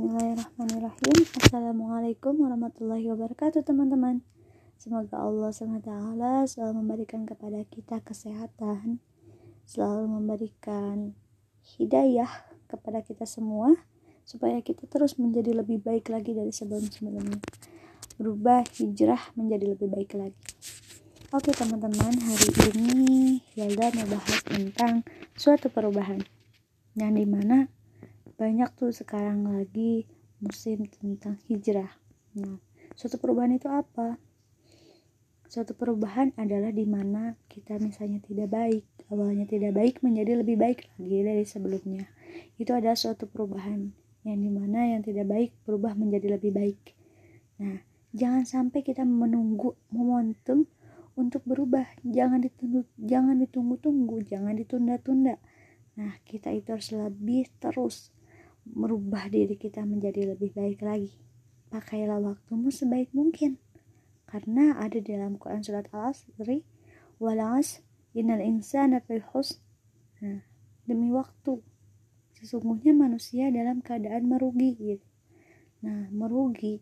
Bismillahirrahmanirrahim. Assalamualaikum warahmatullahi wabarakatuh teman-teman. Semoga Allah SWT selalu memberikan kepada kita kesehatan Selalu memberikan hidayah kepada kita semua Supaya kita terus menjadi lebih baik lagi dari sebelum-sebelumnya Berubah hijrah menjadi lebih baik lagi. Oke teman-teman hari ini Yalda mau bahas tentang suatu perubahan Yang di mana banyak tuh sekarang lagi musim tentang hijrah. Nah, suatu perubahan itu apa? Suatu perubahan adalah di mana kita misalnya tidak baik, awalnya tidak baik menjadi lebih baik lagi dari sebelumnya. Itu adalah suatu perubahan yang di mana yang tidak baik berubah menjadi lebih baik. Nah, jangan sampai kita menunggu momentum untuk berubah. Jangan ditunggu, jangan ditunggu-tunggu, jangan ditunda-tunda. Nah, kita itu harus lebih terus merubah diri kita menjadi lebih baik lagi. Pakailah waktumu sebaik mungkin. Karena ada di dalam Quran surat Al-Asri, "Walas innal insana fi Nah, demi waktu. Sesungguhnya manusia dalam keadaan merugi gitu. Nah, merugi.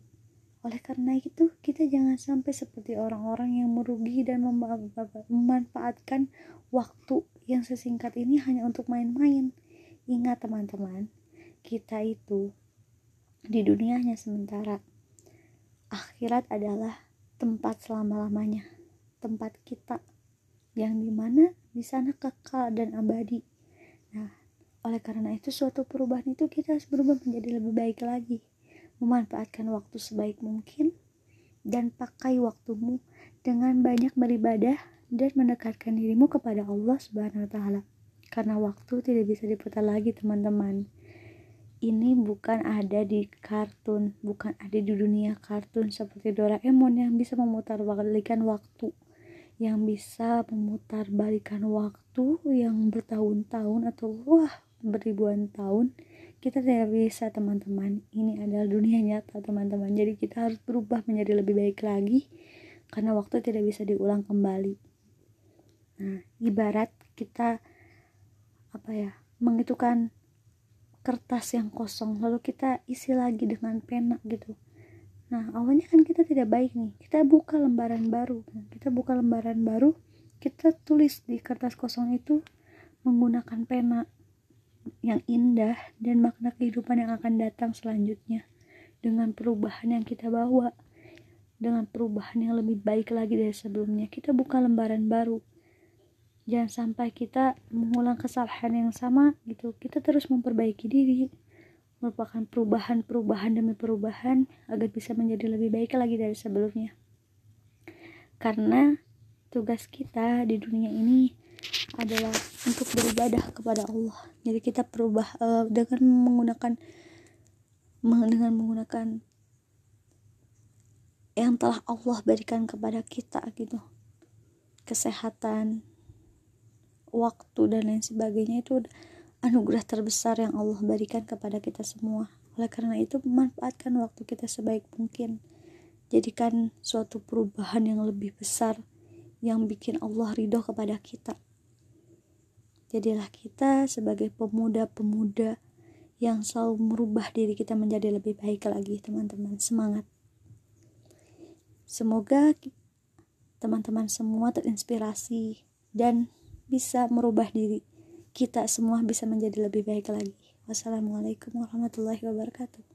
Oleh karena itu, kita jangan sampai seperti orang-orang yang merugi dan memanfaatkan waktu yang sesingkat ini hanya untuk main-main. Ingat teman-teman, kita itu di dunia hanya sementara. Akhirat adalah tempat selama-lamanya, tempat kita yang di mana di sana kekal dan abadi. Nah, oleh karena itu suatu perubahan itu kita harus berubah menjadi lebih baik lagi, memanfaatkan waktu sebaik mungkin dan pakai waktumu dengan banyak beribadah dan mendekatkan dirimu kepada Allah Subhanahu wa taala. Karena waktu tidak bisa diputar lagi, teman-teman ini bukan ada di kartun, bukan ada di dunia kartun seperti Doraemon yang bisa memutar balikan waktu, yang bisa memutar balikan waktu yang bertahun-tahun atau wah beribuan tahun. Kita tidak bisa teman-teman. Ini adalah dunia nyata teman-teman. Jadi kita harus berubah menjadi lebih baik lagi karena waktu tidak bisa diulang kembali. Nah, ibarat kita apa ya? Menghitungkan kertas yang kosong lalu kita isi lagi dengan pena gitu. Nah awalnya kan kita tidak baik nih. Kita buka lembaran baru. Nah, kita buka lembaran baru kita tulis di kertas kosong itu menggunakan pena yang indah dan makna kehidupan yang akan datang selanjutnya dengan perubahan yang kita bawa dengan perubahan yang lebih baik lagi dari sebelumnya. Kita buka lembaran baru jangan sampai kita mengulang kesalahan yang sama gitu. Kita terus memperbaiki diri. Merupakan perubahan-perubahan demi perubahan agar bisa menjadi lebih baik lagi dari sebelumnya. Karena tugas kita di dunia ini adalah untuk beribadah kepada Allah. Jadi kita berubah uh, dengan menggunakan dengan menggunakan yang telah Allah berikan kepada kita gitu. Kesehatan waktu dan lain sebagainya itu anugerah terbesar yang Allah berikan kepada kita semua. Oleh karena itu, manfaatkan waktu kita sebaik mungkin. Jadikan suatu perubahan yang lebih besar yang bikin Allah ridho kepada kita. Jadilah kita sebagai pemuda-pemuda yang selalu merubah diri kita menjadi lebih baik lagi, teman-teman. Semangat. Semoga teman-teman semua terinspirasi dan bisa merubah diri kita semua bisa menjadi lebih baik lagi. Wassalamualaikum warahmatullahi wabarakatuh.